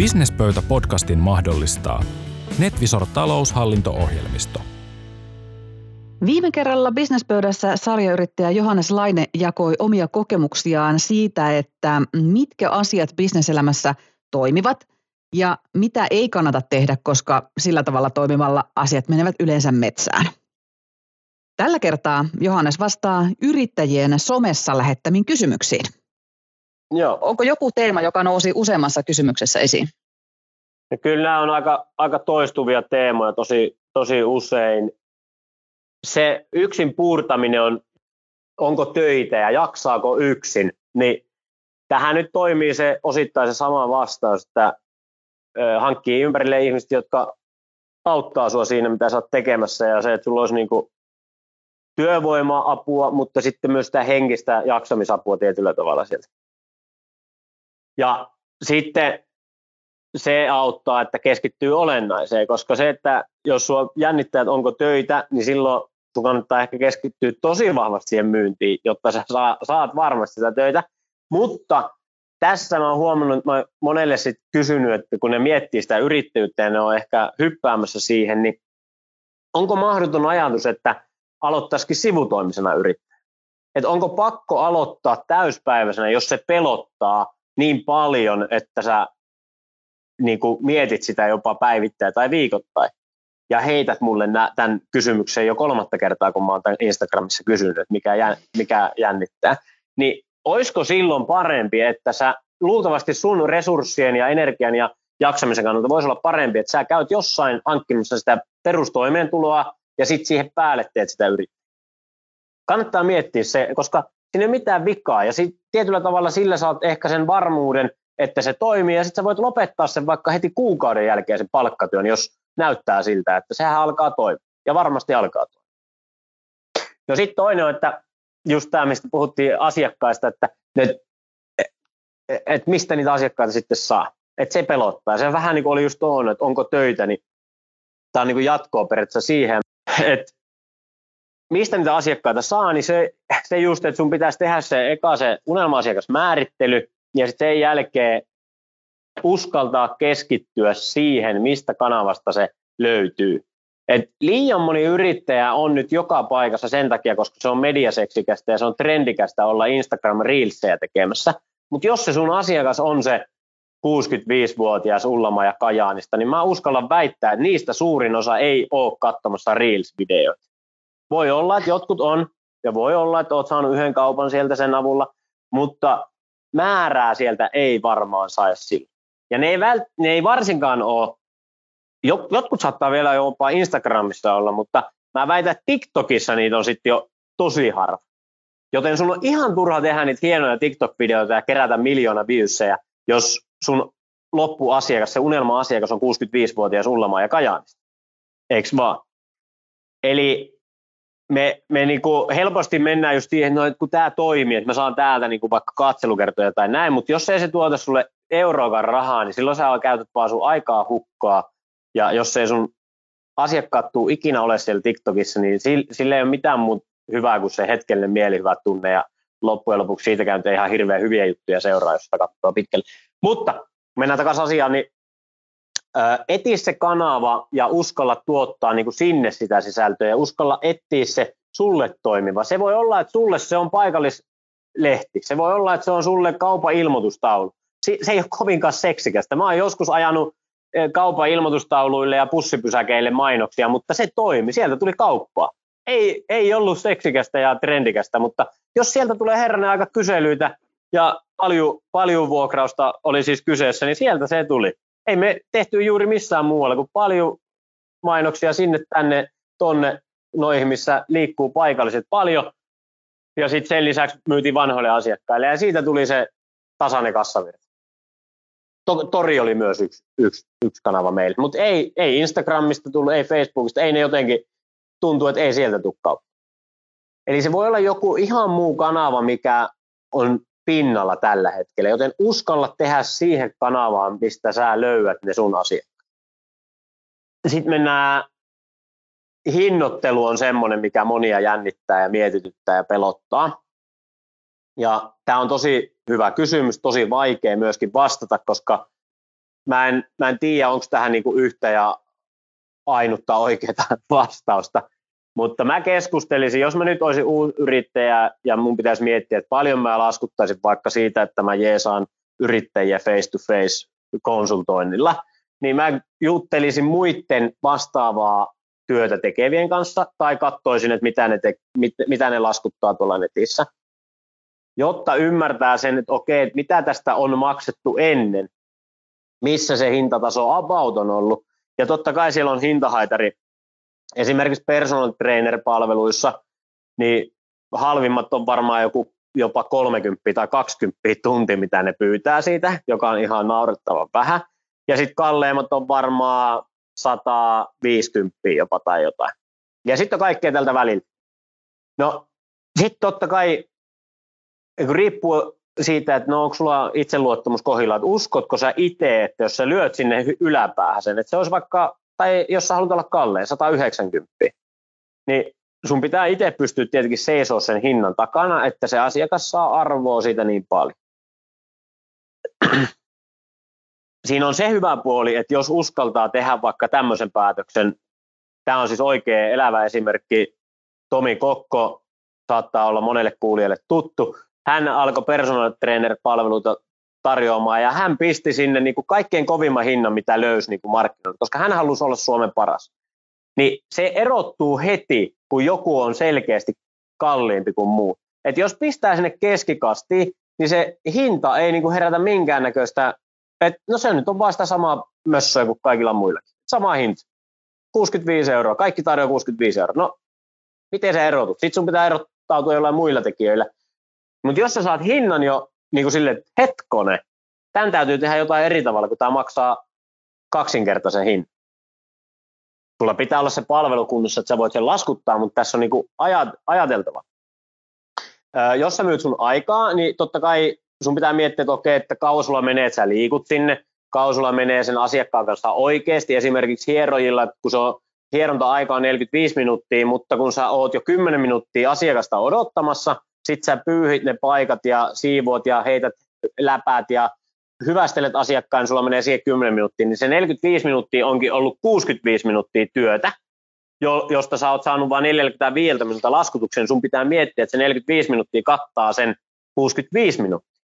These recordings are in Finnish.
Businesspöytä-podcastin mahdollistaa NetVisor taloushallinto-ohjelmisto. Viime kerralla Businesspöydässä sarjayrittäjä Johannes Laine jakoi omia kokemuksiaan siitä, että mitkä asiat bisneselämässä toimivat ja mitä ei kannata tehdä, koska sillä tavalla toimimalla asiat menevät yleensä metsään. Tällä kertaa Johannes vastaa yrittäjien somessa lähettämiin kysymyksiin. Joo. Onko joku teema, joka nousi useammassa kysymyksessä esiin? Ja kyllä nämä on aika, aika toistuvia teemoja tosi, tosi usein. Se yksin puurtaminen on, onko töitä ja jaksaako yksin, niin tähän nyt toimii se osittain se sama vastaus, että hankkii ympärille ihmiset, jotka auttaa sinua siinä, mitä sä oot tekemässä ja se, että sulla olisi niin työvoima-apua, mutta sitten myös sitä henkistä jaksamisapua tietyllä tavalla sieltä. Ja sitten se auttaa, että keskittyy olennaiseen, koska se, että jos sua jännittää, että onko töitä, niin silloin sun kannattaa ehkä keskittyä tosi vahvasti siihen myyntiin, jotta sä saat varmasti sitä töitä. Mutta tässä mä oon huomannut, että mä monelle sit kysynyt, että kun ne miettii sitä yrittäjyyttä ja ne on ehkä hyppäämässä siihen, niin onko mahdoton ajatus, että aloittaisikin sivutoimisena yrittäjä? Että onko pakko aloittaa täyspäiväisenä, jos se pelottaa niin paljon, että sä niin kuin mietit sitä jopa päivittäin tai viikoittain ja heität mulle nä- tämän kysymyksen jo kolmatta kertaa, kun mä oon tämän Instagramissa kysynyt, että mikä, jän, mikä jännittää, niin olisiko silloin parempi, että sä luultavasti sun resurssien ja energian ja jaksamisen kannalta voisi olla parempi, että sä käyt jossain hankkimassa sitä perustoimeentuloa ja sitten siihen päälle teet sitä yrittäjää. Kannattaa miettiä se, koska siinä ei ole mitään vikaa ja sit tietyllä tavalla sillä saat ehkä sen varmuuden, että se toimii ja sitten sä voit lopettaa sen vaikka heti kuukauden jälkeen sen palkkatyön, jos näyttää siltä, että sehän alkaa toimia ja varmasti alkaa toimia. No sitten toinen on, että just tämä, mistä puhuttiin asiakkaista, että ne, et mistä niitä asiakkaita sitten saa. Että se pelottaa. Se vähän niin kuin oli just tuon, että onko töitä, niin tämä on niin kuin jatkoa periaatteessa siihen, että mistä niitä asiakkaita saa, niin se, se just, että sun pitäisi tehdä se eka se unelma-asiakasmäärittely, ja sitten sen jälkeen uskaltaa keskittyä siihen, mistä kanavasta se löytyy. Et liian moni yrittäjä on nyt joka paikassa sen takia, koska se on mediaseksikästä ja se on trendikästä olla Instagram Reelsejä tekemässä. Mutta jos se sun asiakas on se 65-vuotias Ullama ja Kajaanista, niin mä uskallan väittää, että niistä suurin osa ei ole katsomassa Reels-videoita. Voi olla, että jotkut on, ja voi olla, että oot saanut yhden kaupan sieltä sen avulla, mutta määrää sieltä ei varmaan saisi sillä. Ja ne ei, vält, ne ei varsinkaan ole, jotkut saattaa vielä jopa Instagramissa olla, mutta mä väitän, että TikTokissa niitä on sitten jo tosi harva. Joten sun on ihan turha tehdä niitä hienoja TikTok-videoita ja kerätä miljoona viewsejä, jos sun loppuasiakas, se unelma-asiakas on 65-vuotias Ullamaa ja Kajaanista. Eiks vaan? Eli me, me niinku helposti mennään just siihen, no, että kun tämä toimii, että mä saan täältä niinku vaikka katselukertoja tai näin, mutta jos ei se tuota sulle euroakaan rahaa, niin silloin sä käytät vaan sun aikaa hukkaa, ja jos ei sun asiakkaat tuu ikinä ole siellä TikTokissa, niin sille ei ole mitään muuta hyvää kuin se hetkellinen mielihyvä tunne, ja loppujen lopuksi siitä käy ihan hirveän hyviä juttuja seuraa, jos sitä katsoo pitkälle. Mutta mennään takaisin asiaan, niin eti se kanava ja uskalla tuottaa niin kuin sinne sitä sisältöä ja uskalla etsiä se sulle toimiva. Se voi olla, että sulle se on paikallislehti. Se voi olla, että se on sulle kaupan ilmoitustaulu. Se ei ole kovinkaan seksikästä. Mä oon joskus ajanut kaupan ilmoitustauluille ja pussipysäkeille mainoksia, mutta se toimi. Sieltä tuli kauppaa. Ei, ei ollut seksikästä ja trendikästä, mutta jos sieltä tulee herranen aika kyselyitä ja paljon, paljon vuokrausta oli siis kyseessä, niin sieltä se tuli ei me tehty juuri missään muualla kuin paljon mainoksia sinne tänne tonne noihin, missä liikkuu paikalliset paljon. Ja sitten sen lisäksi myytiin vanhoille asiakkaille ja siitä tuli se tasainen kassavirta. To- tori oli myös yksi, yksi, yksi kanava meille, mutta ei, ei Instagramista tullut, ei Facebookista, ei ne jotenkin tuntuu, että ei sieltä tule kautta. Eli se voi olla joku ihan muu kanava, mikä on pinnalla tällä hetkellä, joten uskalla tehdä siihen kanavaan, mistä sä löydät ne sun asiakkaat. Sitten mennään, hinnoittelu on semmoinen, mikä monia jännittää ja mietityttää ja pelottaa. Ja tämä on tosi hyvä kysymys, tosi vaikea myöskin vastata, koska mä en, mä en tiedä, onko tähän niin kuin yhtä ja ainutta oikeaa vastausta. Mutta mä keskustelisin, jos mä nyt olisin uusi yrittäjä ja mun pitäisi miettiä, että paljon mä laskuttaisin vaikka siitä, että mä jeesaan yrittäjiä face-to-face konsultoinnilla, niin mä juttelisin muiden vastaavaa työtä tekevien kanssa tai katsoisin, että mitä ne, te, mit, mitä ne laskuttaa tuolla netissä, jotta ymmärtää sen, että okei, että mitä tästä on maksettu ennen, missä se hintataso about on ollut. Ja totta kai siellä on hintahaitari. Esimerkiksi personal trainer-palveluissa, niin halvimmat on varmaan joku jopa 30 tai 20 tunti, mitä ne pyytää siitä, joka on ihan naurettavan vähän. Ja sitten kalleimmat on varmaan 150 jopa tai jotain. Ja sitten on kaikkea tältä välillä. No sitten totta kai riippuu siitä, että no onko sulla itseluottamus kohdilla, että uskotko sä itse, että jos sä lyöt sinne yläpäähän sen, että se olisi vaikka, tai jos sä haluat olla kalleen, 190, niin sun pitää itse pystyä tietenkin seisoo sen hinnan takana, että se asiakas saa arvoa siitä niin paljon. Siinä on se hyvä puoli, että jos uskaltaa tehdä vaikka tämmöisen päätöksen, tämä on siis oikea elävä esimerkki, Tomi Kokko saattaa olla monelle kuulijalle tuttu, hän alkoi personal trainer-palveluita tarjoamaan ja hän pisti sinne niin kuin kaikkein kovimman hinnan, mitä löysi niin kuin markkinoilta, koska hän halusi olla Suomen paras. Niin se erottuu heti, kun joku on selkeästi kalliimpi kuin muu. Et jos pistää sinne keskikasti, niin se hinta ei niin kuin herätä minkäännäköistä, että no se nyt on vasta sama mössöä kuin kaikilla muilla. Sama hinta. 65 euroa. Kaikki tarjoaa 65 euroa. No, miten se erotut? Sitten sun pitää erottautua jollain muilla tekijöillä. Mutta jos sä saat hinnan jo niin kuin sille, että hetkone, tämän täytyy tehdä jotain eri tavalla, kun tämä maksaa kaksinkertaisen hinnan. Sulla pitää olla se palvelu kunnossa, että sä voit sen laskuttaa, mutta tässä on niin kuin ajat, ajateltava. Jos sä myyt sun aikaa, niin totta kai sun pitää miettiä, että okei, että kauan sulla menee, että sä liikut sinne, kauan sulla menee sen asiakkaan kanssa oikeasti, esimerkiksi hierojilla, kun se on hieronta-aika on 45 minuuttia, mutta kun sä oot jo 10 minuuttia asiakasta odottamassa, sit sä pyyhit ne paikat ja siivoot ja heität läpäät ja hyvästelet asiakkaan, sulla menee siihen 10 minuuttia, niin se 45 minuuttia onkin ollut 65 minuuttia työtä, josta sä oot saanut vain 45 minuuttia laskutuksen, sun pitää miettiä, että se 45 minuuttia kattaa sen 65 minuuttia.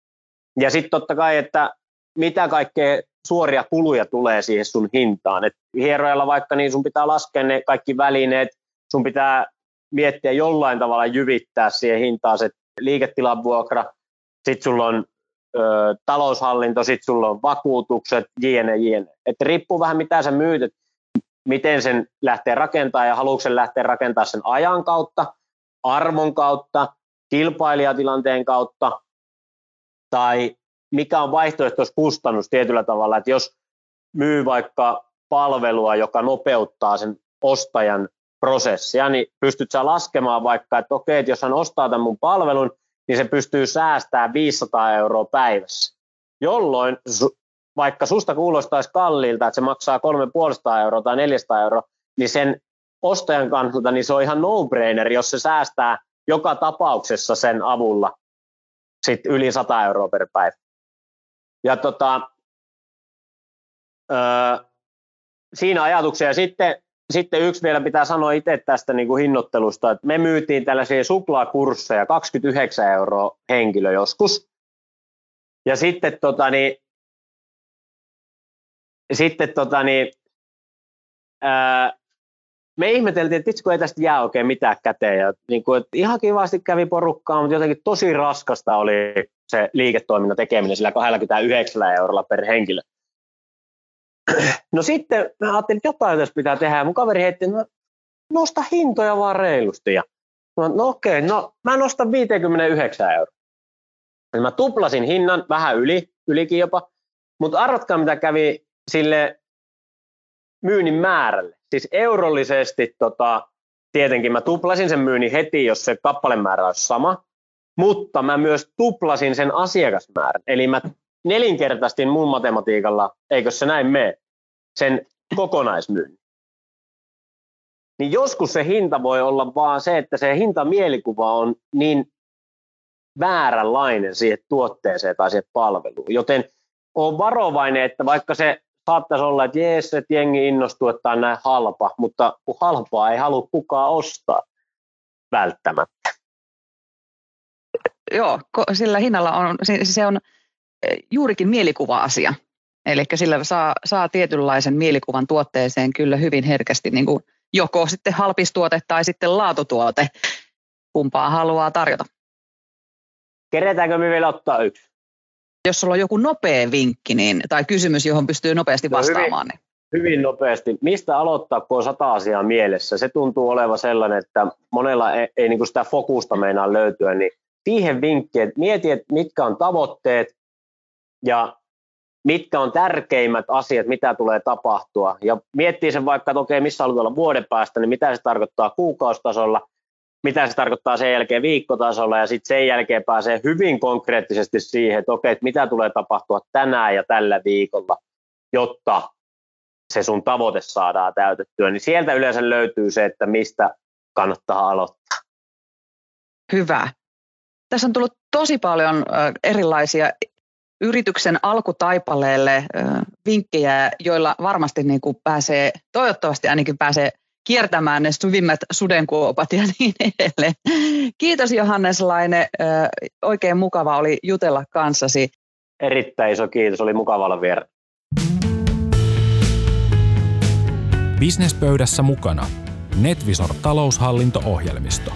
Ja sitten totta kai, että mitä kaikkea suoria kuluja tulee siihen sun hintaan. Et hierojalla vaikka, niin sun pitää laskea ne kaikki välineet, sun pitää miettiä jollain tavalla jyvittää siihen hintaan se liiketilan vuokra, sitten sulla on ö, taloushallinto, sitten sulla on vakuutukset, jne, jne. Että riippuu vähän mitä sä myyt, miten sen lähtee rakentamaan ja haluatko sen lähteä rakentamaan sen ajan kautta, arvon kautta, kilpailijatilanteen kautta tai mikä on vaihtoehtoiskustannus tietyllä tavalla, että jos myy vaikka palvelua, joka nopeuttaa sen ostajan prosessia, niin pystyt sä laskemaan vaikka, että okei, että jos hän ostaa tämän mun palvelun, niin se pystyy säästämään 500 euroa päivässä. Jolloin vaikka susta kuulostaisi kalliilta, että se maksaa 350 euroa tai 400 euroa, niin sen ostajan kannalta niin se on ihan no-brainer, jos se säästää joka tapauksessa sen avulla sit yli 100 euroa per päivä. Ja tota, öö, siinä ajatuksia. Ja sitten sitten yksi vielä pitää sanoa itse tästä niin kuin hinnoittelusta, että me myytiin tällaisia suklaakursseja 29 euroa henkilö joskus. Ja sitten, tota, niin, sitten tota, niin, ää, me ihmeteltiin, että itse kun ei tästä jää oikein mitään käteen. Ja, niin kuin, että ihan kivasti kävi porukkaa, mutta jotenkin tosi raskasta oli se liiketoiminnan tekeminen sillä 29 eurolla per henkilö. No sitten mä ajattelin, että jotain tässä pitää tehdä. mun kaveri heitti, no nosta hintoja vaan reilusti. Ja no, no okei, no mä nostan 59 euroa. Eli mä tuplasin hinnan vähän yli, ylikin jopa. Mutta arvatkaa mitä kävi sille myynnin määrälle. Siis eurollisesti tota, tietenkin mä tuplasin sen myynnin heti, jos se kappalemäärä olisi sama, mutta mä myös tuplasin sen asiakasmäärän. Eli mä nelinkertaistin mun matematiikalla, eikö se näin mene, sen kokonaismyynnin. Niin joskus se hinta voi olla vaan se, että se hintamielikuva on niin vääränlainen siihen tuotteeseen tai siihen palveluun. Joten on varovainen, että vaikka se saattaisi olla, että jees, että jengi innostuu, että on näin halpa, mutta kun halpaa ei halua kukaan ostaa välttämättä. Joo, sillä hinnalla on, se on juurikin mielikuva-asia. Eli sillä saa, saa tietynlaisen mielikuvan tuotteeseen kyllä hyvin herkästi niin kuin joko sitten halpistuote tai sitten laatutuote, kumpaa haluaa tarjota. Keretäänkö me vielä ottaa yksi? Jos sulla on joku nopea vinkki niin, tai kysymys, johon pystyy nopeasti vastaamaan. No hyvin, niin. hyvin nopeasti. Mistä aloittaa, kun on sata asiaa mielessä? Se tuntuu olevan sellainen, että monella ei, ei niin kuin sitä fokusta meinaa löytyä, niin siihen vinkki, että mieti, että mitkä on tavoitteet ja mitkä on tärkeimmät asiat, mitä tulee tapahtua. Ja miettii sen vaikka, että okei, missä haluaa olla vuoden päästä, niin mitä se tarkoittaa kuukaustasolla, mitä se tarkoittaa sen jälkeen viikkotasolla, ja sitten sen jälkeen pääsee hyvin konkreettisesti siihen, että okei, että mitä tulee tapahtua tänään ja tällä viikolla, jotta se sun tavoite saadaan täytettyä. Niin sieltä yleensä löytyy se, että mistä kannattaa aloittaa. Hyvä. Tässä on tullut tosi paljon erilaisia yrityksen alkutaipaleelle vinkkejä, joilla varmasti niin kuin pääsee, toivottavasti ainakin pääsee kiertämään ne syvimmät sudenkuopat ja niin edelleen. Kiitos Johannes Laine, oikein mukava oli jutella kanssasi. Erittäin iso kiitos, oli mukava olla vielä. Businesspöydässä mukana Netvisor taloushallinto-ohjelmisto.